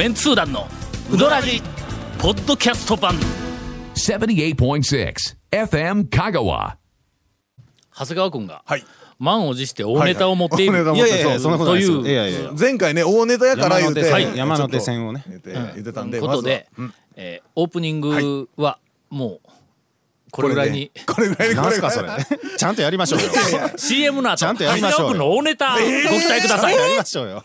メンツー団のウドラジポッドキャスト版。78.6 FM Kagawa. 長谷川君がはい。満を持して大ネタを持っている、はいはい。いやいやいやそんなことないですよ。という。前回ね大ネタやから言うて山手線はい。山手線をね言ってたんでことで、まずは。えーオープニングはもうこれぐらいに、これぐらいにこれぐらい。なんすかそれ。ちゃんとやりましょうよ。CM の後ちゃんとや長谷りましょうよ。川君の大ネタご期待ください、やりましょうよ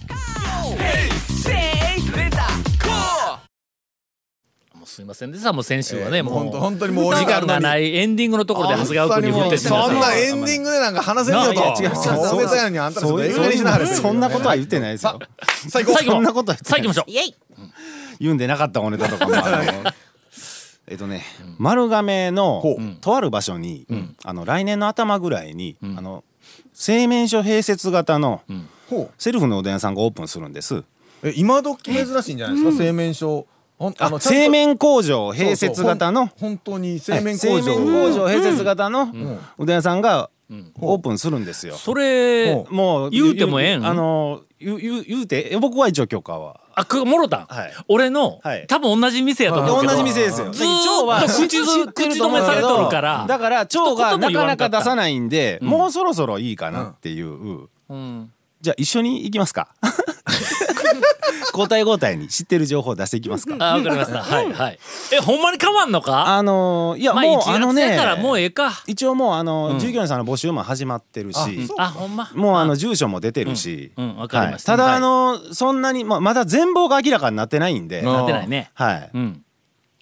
すいませんでした。もう先週はね、もう本当本当にもうお時間がなないいエンディングのところで長谷川君に振ってそんうなエンディングでなんか話せんよと。違う違う。大ネタやのにあんそんなことは言ってないですよ最後最後そんなことは言ってさあ行きましょうイエイ言うんでなかったおネタとかもえっとね丸亀のとある場所にあの来年の頭ぐらいにあの製麺所併設型のセルフのおでん屋さんがオープンするんですえ今時珍しいんじゃないですか製麺所あの製麺工場併設型の。本当に製麺工製場麺工場併設型のうどん。屋さんがオープンするんですよ。それほもう言うてもええん？あの言う言う言うてえ僕は一応許可は。あくもろたん、はい。俺の、はい。多分同じ店やと思うけど。同じ店ですよ。ずーっと口ず口止めされとるから。だから蝶がなかなか出さい、ないんで、もうそろそろいいかなっていう。うん、じゃあ一緒に行きますか。交代交代に知ってる情報を出していきますか。あわかりました。はいはい。えほんまに変わんのか？あのいや、まあ1もうあのねからもうええか。一応もうあの、従業員さんの募集も始まってるし。あほんま？もうあの住所も出てるし、うんうんわかりました。はい。ただはい。あのそんなにまあまだ全貌が明らかになってないんで、あなってないね。はい、うん。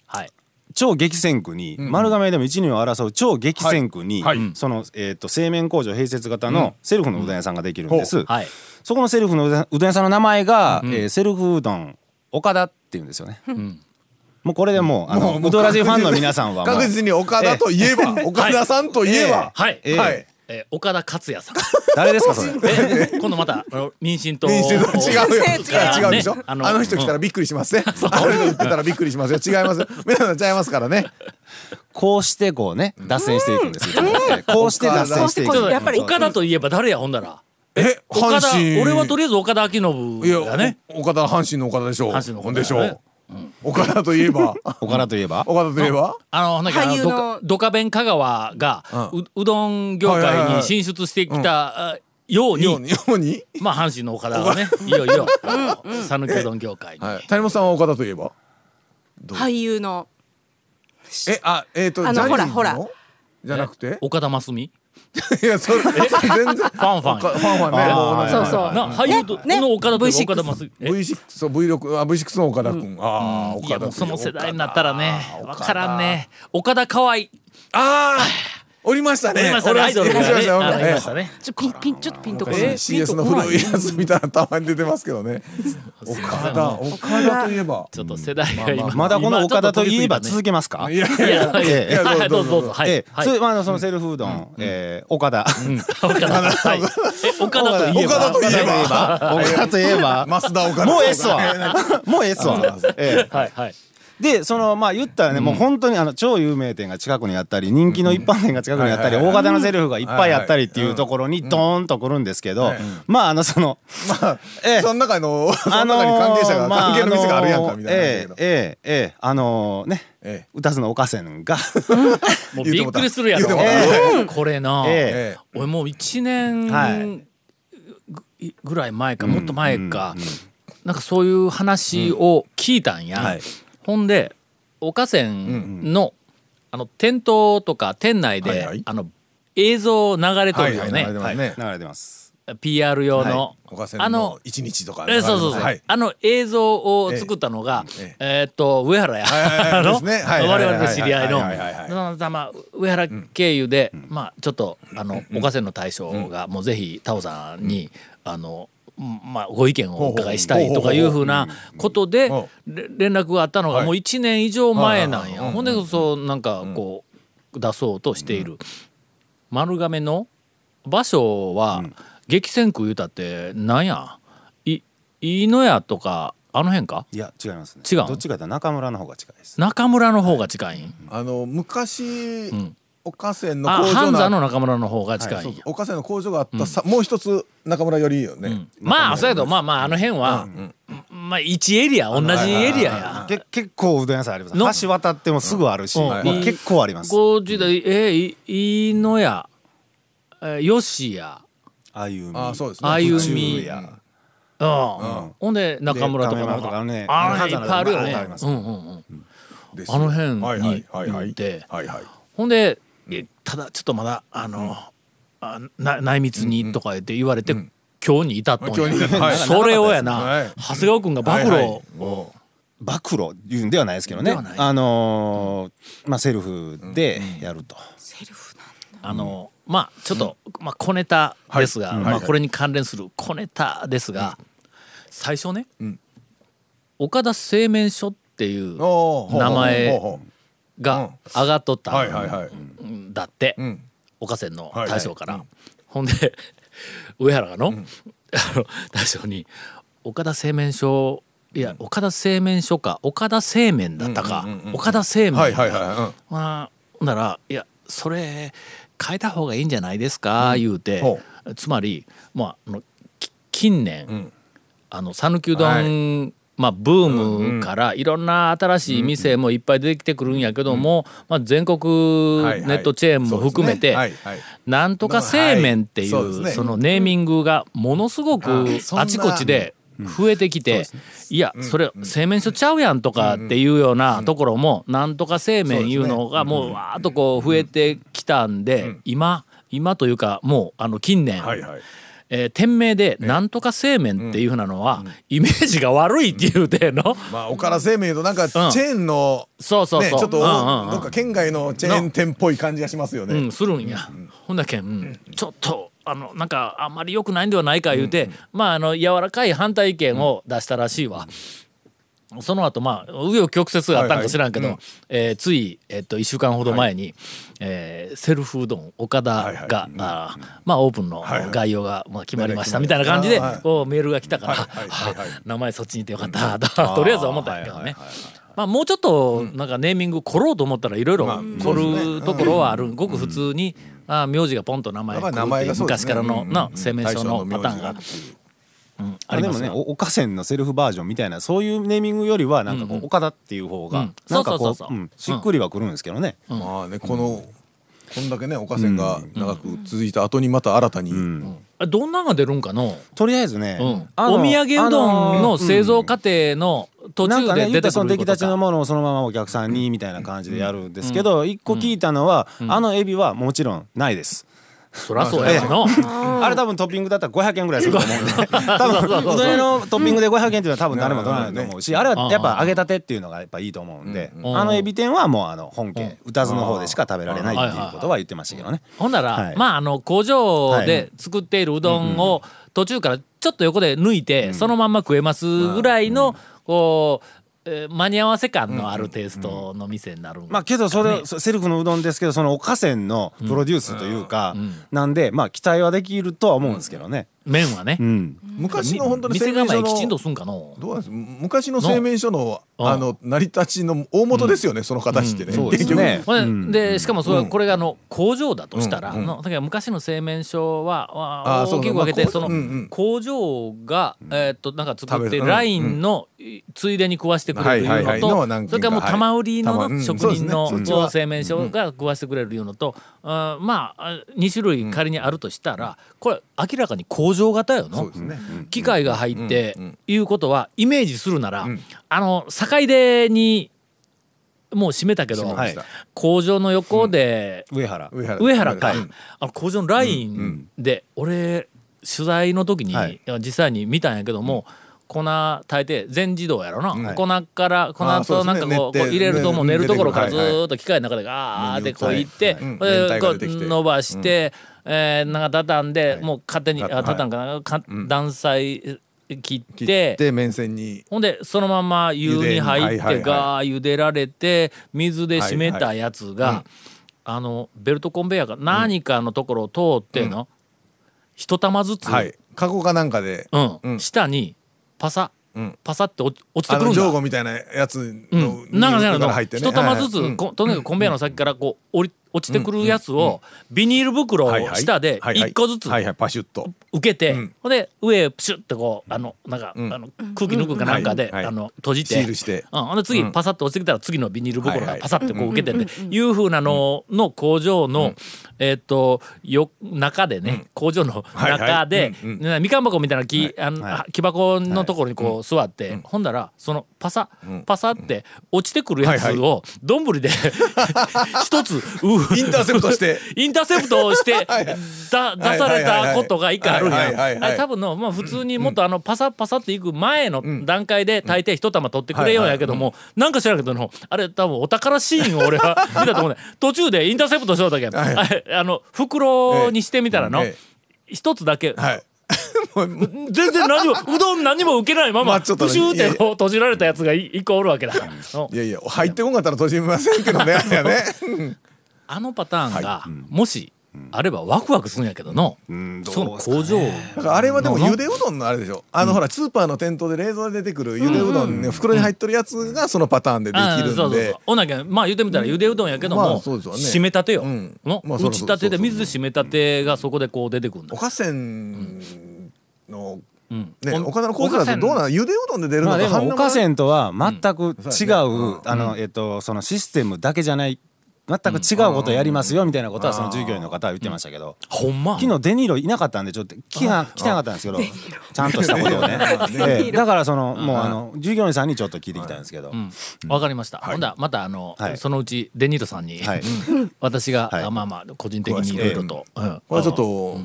はい。超激戦区に、丸亀でも一二を争う超激戦区に、そのえっ、と製麺工場併設型のセルフのうどん屋さんができるんです。はいそこのセルフのうどん屋さんの名前が、えーセルフうどん岡田っていうんですよね。もうこれでもうあのもうもううどらじファンの皆さんは確実に岡田といえ。ば 岡田さんといえば。はい、ええ。はい。えー岡田克也さん。誰ですかそれ？え今度またあの民進党。民主 党。違うよ。違うでしょ？ね。あの人来たらびっくりしますね。あの人言ってたらびっくりしますよ。違います皆さん違いますからね。こうしてこうね脱線していくんです。よ。こうして脱線していく。やっぱり岡田といえば誰やほんだらえ岡田阪神。俺はとりあえず岡田彰信いやだね。お岡田阪神の岡田でしょう。阪神の岡田でしょう。岡田といえば。岡田といえば？岡田といえば？あのなんかあの俳優の。ドカドカベン香川がううどん業界に進出してきたあように。ようにように？まあ阪神の岡田はね。いよいよ。讃岐うどん業界に。はい。谷本さんは岡田といえば？俳優の。えあえっとあのジャニーズほら。ほのじゃなくて？岡田真澄？いやそれ全然。フファンファンファンファンね。そうそう。な俳優とねの岡田といえば V6 岡田真澄え？V6 そう V6 あ V6 の岡田君ああ岡田その世代になったらね岡田分からんね。岡田河合ああおりましたね。おりましたね。アイドルがね。ちょピンピンちょっとピンとこえない。CS の古いやつみたいなのたまに出てますけどね。岡田岡田といえば。ちょっと世代が今まだこの岡田といえば続けけますか？いやいやいやどうぞ。どうぞ。はいええはい。それまあそのセルフうどん、えー岡田。岡田はい。え岡田といえば。岡田といえば。岡田といえば。増田岡田もうええっすわ。もうええっすわ。ええはいはいでそのまあ言ったらね、もう本当にあの超有名店が近くにあったり人気の一般店が近くにあったり、うん大型のセルフがいっぱいあったりっていうところにドーンと来るんですけど、まああのその、ええ。その中のその中に関係者が関係の店があるやんかみたいなええええええあのね、ええ。歌津の岡線が。もうびっくりするやろ。言うてもこれな。ええ。俺もう1は年ぐぐらい前かもっと前か。なんかそういう話を聞いたんや。はいほんで岡線のあの店頭とか店内ではいはい。あの映像流れとるよはいねはい流れてますね。流れてます。PR 用の。岡線あのの一日とかえそうそうそう、はい。あの映像を作ったのが、ええ。ーっと上原や、はいはいね。はいはいはい我々の知り合いの。たま上原経由で、まあちょっとあの岡線の大将がもうぜひタオさんに、あのうんまあ、ご意見をお伺いしたいとかいうふうなことで連絡があったのがもう1年以上前なんや。ほんでそうなんかこう出そうとしている。丸亀の場所は激戦区言うたってなんや？い飯野屋とかあの辺か？いや違いますね。違うどっちかと中村の方が近いです。中村の方が近いん？あの昔、ん岡線のあ工場半山のの中村の方が近い。んやそうそう。岡線の工場があったさ、もう一つ中村よりいいよね、まあそうやけどまあまああの辺は、まあ1エリア同じエリアや。け結構うどん屋さんあります。の？橋渡ってもすぐあるし、うん。まあ結構あります。こう時代えー、い飯野屋、えー、吉屋、歩みあそうですね。歩中み、やうん、ほんで中村とかとかねあの辺いっぱいあるよね。あの辺にはいはいはいはい。行って。はいはいほんでえただちょっとまだあの、あな内密にとか言って言われて、今日に至ったんそれをやな、はい。長谷川君が暴露を、はいはい。も暴露言うんではないですけどね。あのーまあセルフでやると、あのまあちょっと、まあ小ネタですが、まあこれに関連する小ネタですが、最初ね、ん。岡田製麺所っていう。名前が上がっとっうたはいはいはい。んだって、ん。岡線のはい大将から、うんほんで 上原がの,、あの大将に「岡田製麺所いや岡田製麺所か岡田製麺だったか、岡田製麺。はいはいはいうん。まあほんなら「いやそれ変えた方がいいんじゃないですか」言うて、ほつまりまあ近年、ん。あの讃岐うどん、まあ、ブームからいろんな新しい店もいっぱい出てきてくるんやけども、まあ、全国ネットチェーンも含めて、なんとか製麺っていうそのネーミングがものすごくあちこちで増えてきて、いやそれ製麺所ちゃうやんとかっていうようなところもなんとか製麺いうのがもうわーっとこう増えてきたんで今今というかもうあの近年えー店名で「なんとか製麺」っていうふうなのはイメージが悪いっていうての。まあ岡田製麺となんかチェーンのそうそうそう。ねちょっとうんうんうん。どっか県外のチェーン店っぽい感じがしますよね。うん、するんや。ほんだけん、うん。ちょっとあのなんかあんまり良くないんではないか言うて、まああの柔らかい反対意見を出したらしいわ。その後まあ紆余曲折があったんか知らんけど、はいはい。えーつい、えっと1週間ほど前に、えーセルフうどん岡田が、はいはい。あーまあオープンのはいはい。概要が、まあ、決まりましたみたいな感じで、はいこうメールが来たから、はいはい。はい名前そっちにいてよかったと とりあえずは思ったんやけどね。まあ、もうちょっとなんかネーミング凝ろうと思ったらいろいろまあ凝るところはある、ごく普通に、あ名字がポンと名前がそうですね。昔からの、うん。な製麺所のパターンが、うん。ありでもね。お岡線のセルフバージョンみたいなそういうネーミングよりはなんかこう岡田っていう方がうん。なんかこそうそうそうそう。ううんしっくりはくるんですけどね、まあねこのこんだけね岡線が長く続いた後にまた新たに。あどんなんが出るんかの、とりあえずね、うん、あのお土産うどんの製造過程の途なんか中で出てね言ったらそくることの出来たちのか。ものをそのままお客さんにみたいな感じでやるんですけど一個聞いたのはあのエビはもちろんないです。そらそうやわの。あれ多分トッピングだったら500円ぐらいすると思うん。で 多分うどん屋のトッピングで500円っていうのは多分誰も取らないと思うしあれはやっぱ揚げたてっていうのがやっぱいいと思うんでん。あのエビ天はもうあの本家宇多津の方でしか食べられないっていうことは言ってましたけどね。ほんなら、はい。まああの工場で作っているうどんを途中からちょっと横で抜いて、そのまんま食えますぐらいの、こう、えー間に合わせ感のあるテイストの店になるんまあけどそれセルフのうどんですけどそのおかせんのプロデュースというかなんでまあ期待はできるとは思うんですけどね。麺はね、うん。昔の本当に店製麺所構えきちんとのすんかの。どうなんです？昔の製麺所のうん。あの成り立ちの大元ですよねその形ってね。そうです結局ね。でうん。でしかもそれ、うん。これがあの工場だとしたら、うん。うん。のだから昔の製麺所は大きく分けてまあその工場が、えーっとなんか作ってラインのいついでに食わしてくれるいうはいはい。はいのとそれからもう玉売りの職人の製麺所が食わしてくれるいうのと、あーまあ2種類仮にあるとしたらこれ明らかに工場型よの。ね。機械が入ってうん。うん。いうことはイメージするなら、ん。あの境出にもう閉めたけど、工場の横で、上原。上原上原。か、うん。あの工場のラインで、俺取材の時に、はい。実際に見たんやけども、粉炊いて全自動やろな、はい粉から粉となんかこう入れるともうね練るところからずっと機械の中でガーってこうい。って、これう伸ばして、えーなんか畳んで、はい。もう勝手に、畳んかな、か断裁切っ切ってほんでそのまま湯に入ってガー茹でられて水で締めたやつが、あのベルトコンベヤーか何かのところを通っての、一玉ずつ、はい。カゴかなんかで。うん。うん。下にパサ、うん。パサって落ちてくるんだ。上後みたいなやつうのん、なんかねあのか一玉ずつ、とにかくコンベヤーの先からこう降り落ちてくるやつを、ビニール袋を下で一個ずつパシュッと。受けて、うん。ほんで上プシュッてこうあのなんか、ん。あの空気抜くかなんかで、あの閉じて。ほんで次うん。パサッと落ちてきたら次のビニール袋がパサッてこう受けてっていうふうなのの工場の、えっ、とよ中でね、工場の中で、みかん箱みたいな木,、あのは木箱のところにこう座って、ほんだらそのパサ、パサって落ちてくるやつはいを丼で 一つう インターセプトして。インターセプトをして だ出されたことが一回あるんや。多分のまあ普通にもっとあのパサパサっていく前の段階で大抵一玉取ってくれようやけどもなんか知らんけどのあれ多分お宝シーンを俺は見たと思うね。途中でインターセプトしようだけん。はい。あの袋にしてみたらのえ一つだけ。はい。全然何もうどん何も受けないままプシ まあちょっとね。ューって閉じられたやつがい一個おるわけだ。うんいやいや入ってこんかったら閉じませんけどねあれやねあのパターンがもしあればワクワクするんやけどのん。どうその工場だからあれはでもゆでうどんのあれでしょ。あのほらスーパーの店頭で冷蔵で出てくるゆでうどんね袋に入っとるやつがそのパターンでできるあーそうんそうそうでほなきゃまあ言ってみたらゆでうどんやけども、まあそうですよね。締めたてよ、う。ん。の？まあそう打ちたてで水で締めたてがそこでこう出てくるん。だおかせんのうん。ねお岡田のコースだとどうなのゆでうどんで出るのまあでもおかせんんとは全く違うん。うあのえっとそのシステムだけじゃない全く違うことをやりますよみたいなことはその従業員の方は言ってましたけど。ほんま？昨日デニーロいなかったんでちょっと来な来てなかったんですけどちゃんとしたことをね。ええ。だからそのもうあの従業員さんにちょっと聞いてきたんですけど。うん。わかりました、ほんだらまたあの、はい。そのうちデニーロさんに、はい。私が、はい。あまあまあ個人的にいろいろと、うん。これはちょっと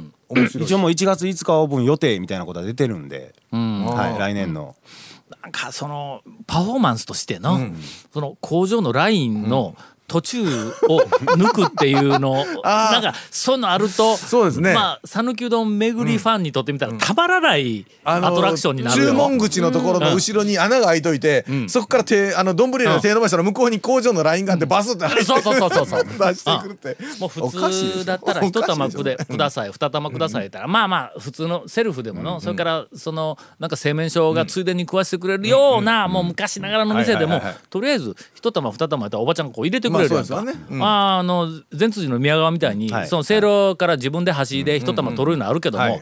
一応もう1月5日オープン予定みたいなことは出てるんでうん。はい来年の。なんかそのパフォーマンスとしての、その工場のラインの途中を抜くっていうの。なんかそういうのあるとそうですね。まあ讃岐うどん巡りファンにとってみたらたまらないアトラクションになるよ。注文口のところの後ろに穴が開いといて、そこから手あの丼に手伸ばしたら向こうに工場のラインがあってバスって入って、そうそうそうそうそう。出してくるって。もう普通だったら一玉くでください二玉くださいったら。まあまあ普通のセルフでものそれからそのなんか製麺所がついでに食わしてくれるようなもう昔ながらの店でもとりあえず一玉二玉やったらおばちゃんがこう入れてくれるやんね。うん。まああの善通寺の宮川みたいにはい。そのせいろから自分で箸で一玉取るのあるけどもはい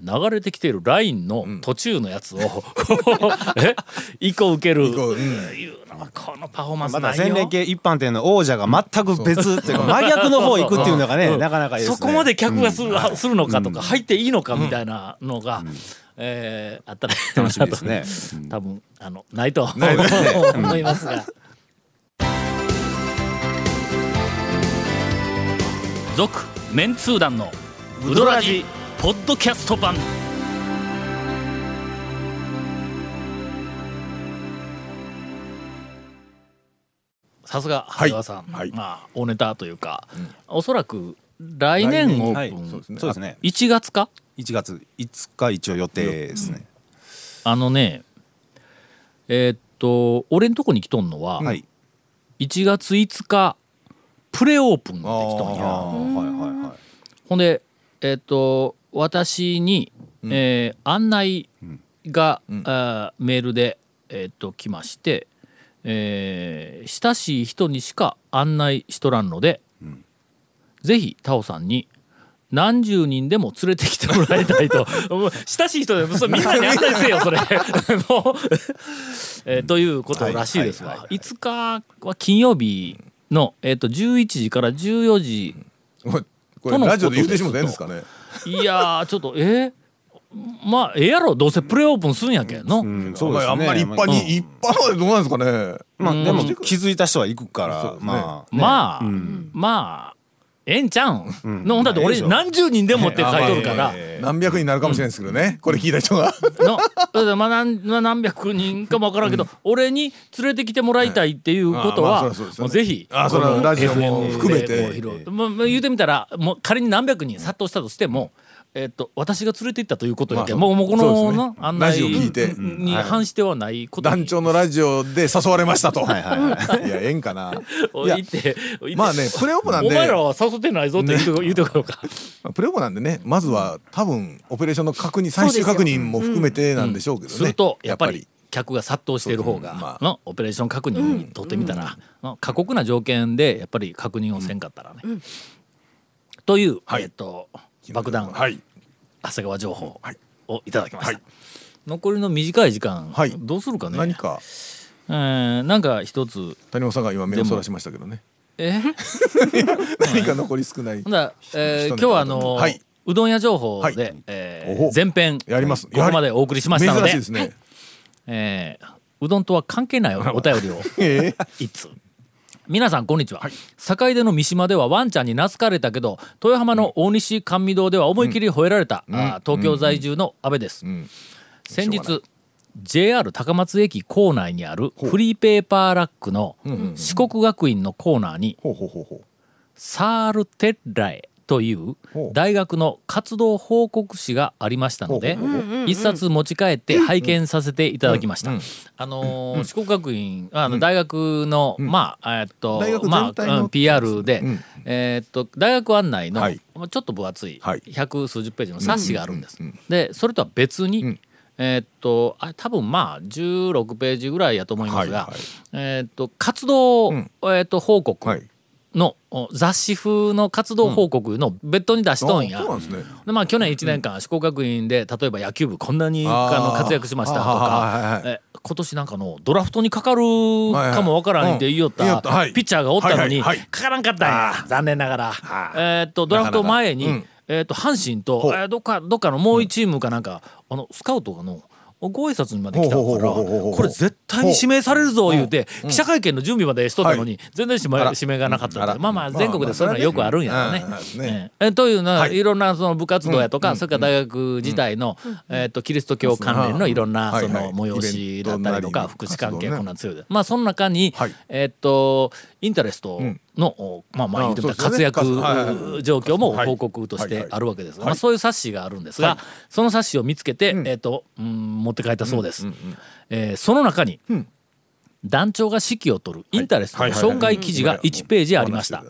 流れてきているラインの途中のやつを え？一個受ける。個うん。いうのはこのパフォーマンスまた洗礼系一般店の王者が全く別っていうか真逆の方行くっていうのがねなかなかね。そこまで客がする,、するのかとか、入っていいのかみたいなのが、えーあったら楽しみですね。多分あのないと 思いますが。続メンツー団のウドラジポッドキャスト版。さすが長谷川さん、はい。まあ大ネタというか、おそらく来年オーはい。プン、そうですね。そうですね。1月か？1月5日一応予定ですね。あのねえーっと俺んとこに来とんのは、はい。1月5日プレオープンって来とんあやあはいはいはい。ほんでえーっと私に、えー案内が、あーメールで、えーっと来まして、えー親しい人にしか案内しとらんので、ぜひタオさんに何十人でも連れてきてもらいたいと。親しい人でそれみんなに案内せよそれ。もう、えーということらしいですわ、5日は金曜日の、えー、と11時から14時これラジオで言うてしもてんですかね？いやーちょっとえー？まあええやろどうせプレオープンするんやけんの、うんそうですね。あんまり一般に、一般までどうなんですかね。まあでもうん。気づいた人は行くからまあね。まあ、うん。まあええんちゃうん、んのほん。だって俺何十人でもって書いとるから、え何百人になるかもしれないですけどね、これ聞いた人が。のだからまあ何まあ何百人かも分からんけど、俺に連れてきてもらいたいっていうことは、あまあそりゃそうです。よねもうぜひあそれはこのラジオも FM 含めて。でこう広いまあまあ言うてみたらもう仮に何百人殺到したとしても、えっと私が連れて行ったということやけん、まあもうもうこのそうね。な案内ラジオ聞いてに反してはないことに。団長のラジオで誘われましたと、はいはいはい。いやええんかな。まあねプレオポなんで。お前らは誘ってないぞって言うとこ言うとこようか。プレオポなんでねまずは多分オペレーションの確認最終確認も含めてなんでしょうけどね、するとやっぱり客が殺到している方がまあ。のオペレーション確認にとってみたらの過酷な条件でやっぱり確認をせんかったらね。という、はい。えっと爆弾。はい。長谷川情報はい。をいただきました。はい。残りの短い時間、はい。どうするかね。何か。えーなんか一つ。谷本さんが今目をそらしましたけどね。え？何か残り少ないだら、えー今日はあの、はい。うどん屋情報で、はい。えー前編やります。ここまでお送りしましたので。珍しいですね、えーうどんとは関係ないおお便りを え一通皆さんこんにちは、坂出の三島ではワンちゃんに懐かれたけど豊浜の大西甘味堂では思い切り吠えられた、あー東京在住の阿部です、ん。先日 JR 高松駅構内にあるフリーペーパーラックの四国学院のコーナーにサールテッラエという大学の活動報告誌がありましたので一冊持ち帰って拝見させていただきました。あのー四国学院あの大学のまあえっとまあうん PR でん。えっと大学案内のちょっと分厚いはい。百数十ページの冊子があるんです。でそれとは別にえっとあ多分まあ16ページぐらいやと思いますがはいはい。えっと活動ん。えっと報告はいのお雑誌風の活動報告の別途に出しとんや。でまあ去年1年間四国学院で例えば野球部こんなにあの活躍しましたとはいはいはい。か今年なんかのドラフトにかかるかもわからんって言いよった。ピッチャーがおったのにはいはいはい。かからんかったんや。残念ながら。えーっとドラフト前にえーっと阪神とどっかどっかのもう一チームかなんかあのスカウトがのご挨拶にまで来たからこれ絶対に指名されるぞ言うて記者会見の準備までしとったのはに全然指名がなかったまあまあ全国でそういうのはよくあるんやろうね。ね。ええというのは、はい。い、ろんなその部活動やとか、それから大学自体の、えっとキリスト教関連のいろんなその催しだったりとか、福祉関係こんなん強いで、まあその中に、はい。えっとインタレストの、おまあまあ言ってみたら活躍状況もはい。報告としてあるわけですが、はい。まあそういう冊子があるんですが、はい。その冊子を見つけて、えっと、うん、持って帰ったそうです。えーその中に、団長が指揮を取るインタレストの紹介記事が1ページありました。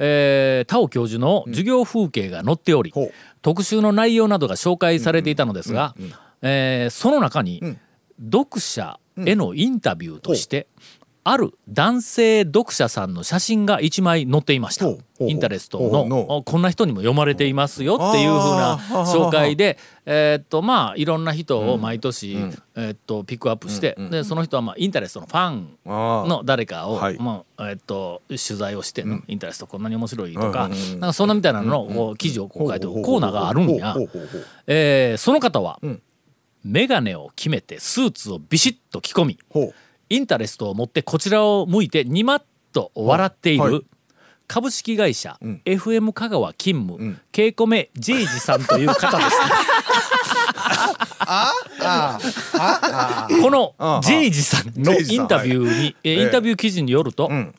えー、田尾教授の授業風景が載っており、ほう。特集の内容などが紹介されていたのですが、えーその中に、読者へのインタビューとして、ある男性読者さんの写真が1枚載っていました。インタレストの。こんな人にも読まれていますよっていうふうな紹介でえーっとまあいろんな人を毎年、えーっとピックアップして、でその人はまあインタレストのファンの誰かを、はい。まあえっと取材をしての、インタレストこんなに面白いとか,、なんかそんなみたいなののこう記事をこう書いてるコーナーがあるんや。えーその方は、ん。眼鏡を決めてスーツをビシッと着込みインタレストを持ってこちらを向いてにまっと笑っている、はい。株式会社、ん。FM 香川勤務、ん。ケイコメジェイジさんという方です。このあジェイジさんのインタビューに、えええ。インタビュー記事によると、ん。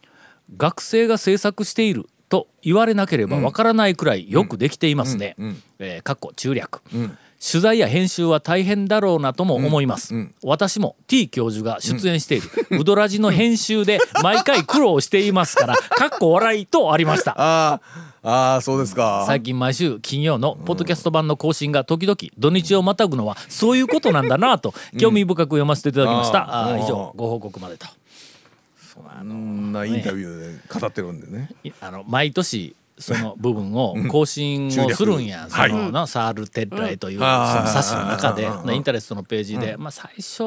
学生が制作していると言われなければわからないくらいよくできていますね。かっこ中略、ん取材や編集は大変だろうなとも思います、うんうん私も T 教授が出演しているウドラジの編集で毎回苦労していますから かっこ笑いとありました。あーあーそうですか。最近毎週金曜のポッドキャスト版の更新が時々土日をまたぐのはそういうことなんだなと興味深く読ませていただきました、あーあー以上ご報告までと。そんなインタビューで語ってるんでね。いあの毎年その部分を更新をするんや、中略そのなサールテッライというその冊子の中でうん。インタレストのページで、まあ、最初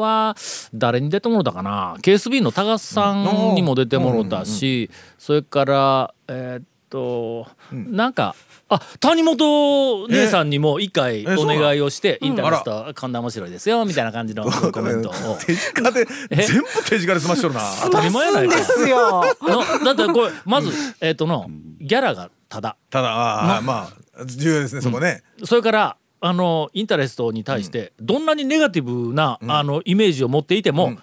は誰に出てもろたかな。KSB の多賀さんにも出てもろたし、それからえーっと、なんかあ谷本姉さんにも一回お願いをして、インタレストこんな面白いですよみたいな感じのコメントを。手近で 全部手近で済ましとるな。当たり前やないか。ですよ。のだってこれまずえっ、とのギャラがただただあーまあ重要ですねそこね。それからあのインタレストに対してどんなにネガティブな、あのイメージを持っていても、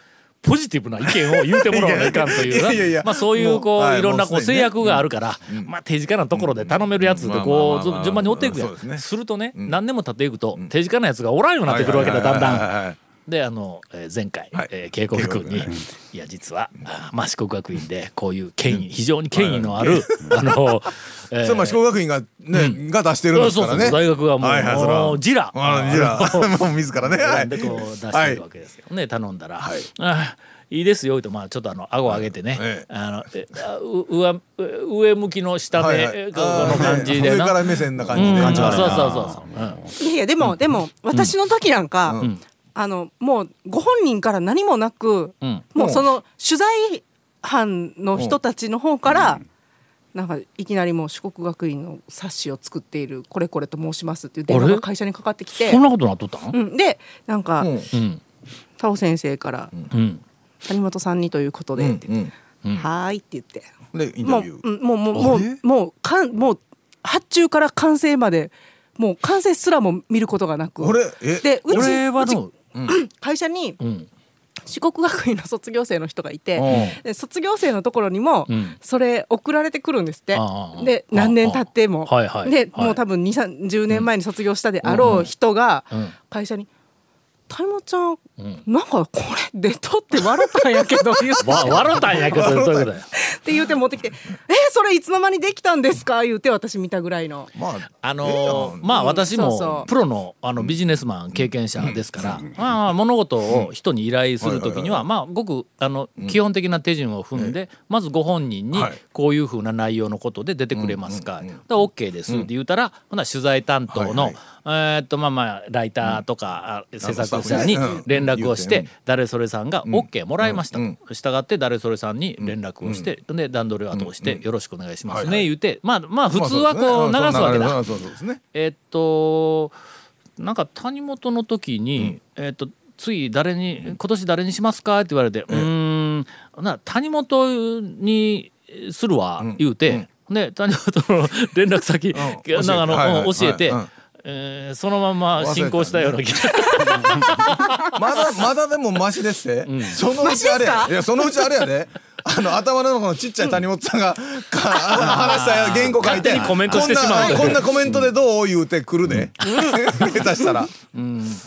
ポジティブな意見を言うてもらわないかんというまあそういうこう、いい、ろんなこう制約があるから、まあ手近なところで頼めるやつでこう順番に追っていくやん。するとね、何年も経っていくと手近なやつがおらんようになってくるわけだだんだん。であの、えー前回、はい。えー警告君に警告「いや実はあーまあ四国学院でこういう権威非常に権威のある、あの、えーそれまあ四国学院がねが出してるんですからね。そうそうそう大学がもう,、はいはいそらもうジラ。あジラ。もう自らね。はい。でこう出してるわけですよ、ね。頼んだら「はい。あいいですよ」とまあちょっとあの顎上げてね、ええ。あの上う上向きの下目、はいはい。この感じでな。上から目線な感うん、じで。そうそう感じ悪いな。そうそう、うんいやいやでもでも私の時なんか、んあのもうご本人から何もなく、うん。もうその取材班の人たちの方から、なんかいきなりもう四国学院の冊子を作っているこれこれと申しますっていう電話が会社にかかってきて。そんなことなっとったん、うん、でなんか、うん。うんタオ先生からうん。谷本さんにということで、って言ってうん。はーいって言って。もうもうもうもうもうかんもう発注から完成までもう完成すらも見ることがなく。でうちうちの、会社にうん。四国学院の卒業生の人がいて、卒業生のところにもうん。それ送られてくるんですって、で何年経っても、で、はい。もう多分2 3 0年前に卒業したであろう人がうん。会社に「谷本ちゃん、んなんかこれ出とって笑ったんやけど」言うわ笑ったんやけどどういうことだよ。って言うて持ってきて「えそれいつの間にできたんですか?」言うて私見たぐらいの。まああのまあ私もプロのあのビジネスマン経験者ですから、まあまあ物事を人に依頼する時にはまあごくあの基本的な手順を踏んでまずご本人にはい。こういうふうな内容のことで出てくれますか、で OK ですって言うたらほな取材担当の、はい。えーっとまあまあライターとか、あ制作あのスタッ者に連絡をして誰それさんが OK もらいました。うん。と従って誰それさんに連絡をしてで段取りを後押してよろしくお願いしますね言うて。まあまあ普通はこう流すわけだ。えっとなんか谷本の時に、えっと次誰に今年誰にしますかって言われて、うーんな谷本にするわ、言うて、で谷本の連絡先、教えてえーそのまま進行したような気が。まだまだでもマシですって、そのうちあれや。いやそのうちあれやで。あの頭のこのちっちゃい谷本さんが、か 話した原稿書いて。コメントしてしまうこんなこんなコメントでどう言うてくるで、下手したら。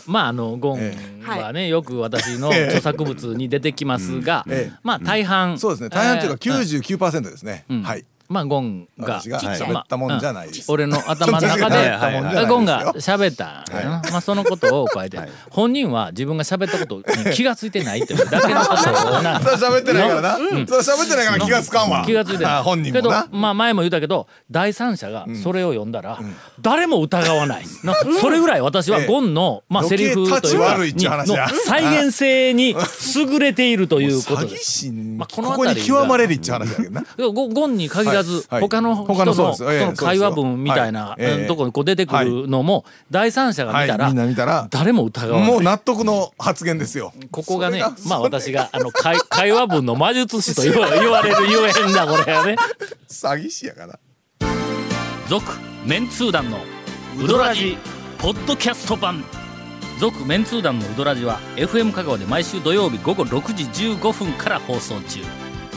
まああのゴンはね、よく私の著作物に出てきますが、ええ。まあ大半、そうですね。大半というかえー。99%ですね、うん。はいまあゴンが。喋ったもんじゃない。俺の頭の中で、ゴンが喋ったまあそのことを加えて、本人は自分が喋ったことに気がついてないっていうだけのことをな 喋ってないからな、それ喋ってないから気がつかんわ。気がついてないあ本人けどまあ前も言ったけど第三者がそれを読んだら、誰も疑わない。なそれぐらい私はええ。ゴンの、まあ、セリフというかの再現性に優れているということで。す。師、まあこここにの辺りが極まれりっちゅう話だけどな。ゴゴンに限らず、はい。はい他の人他ののその会話文みたいな、とこにこう出てくるのも、第三者が見たら、誰も疑わない。もう納得の発言ですよ。ここがねまあ私があの会 会話文の魔術師と言わ言われるゆえんだこれはね。詐欺師やから。続メンツー団のウドラジポッドキャスト版。続メンツー団のウドラジは FM 香川で毎週土曜日午後6時15分から放送中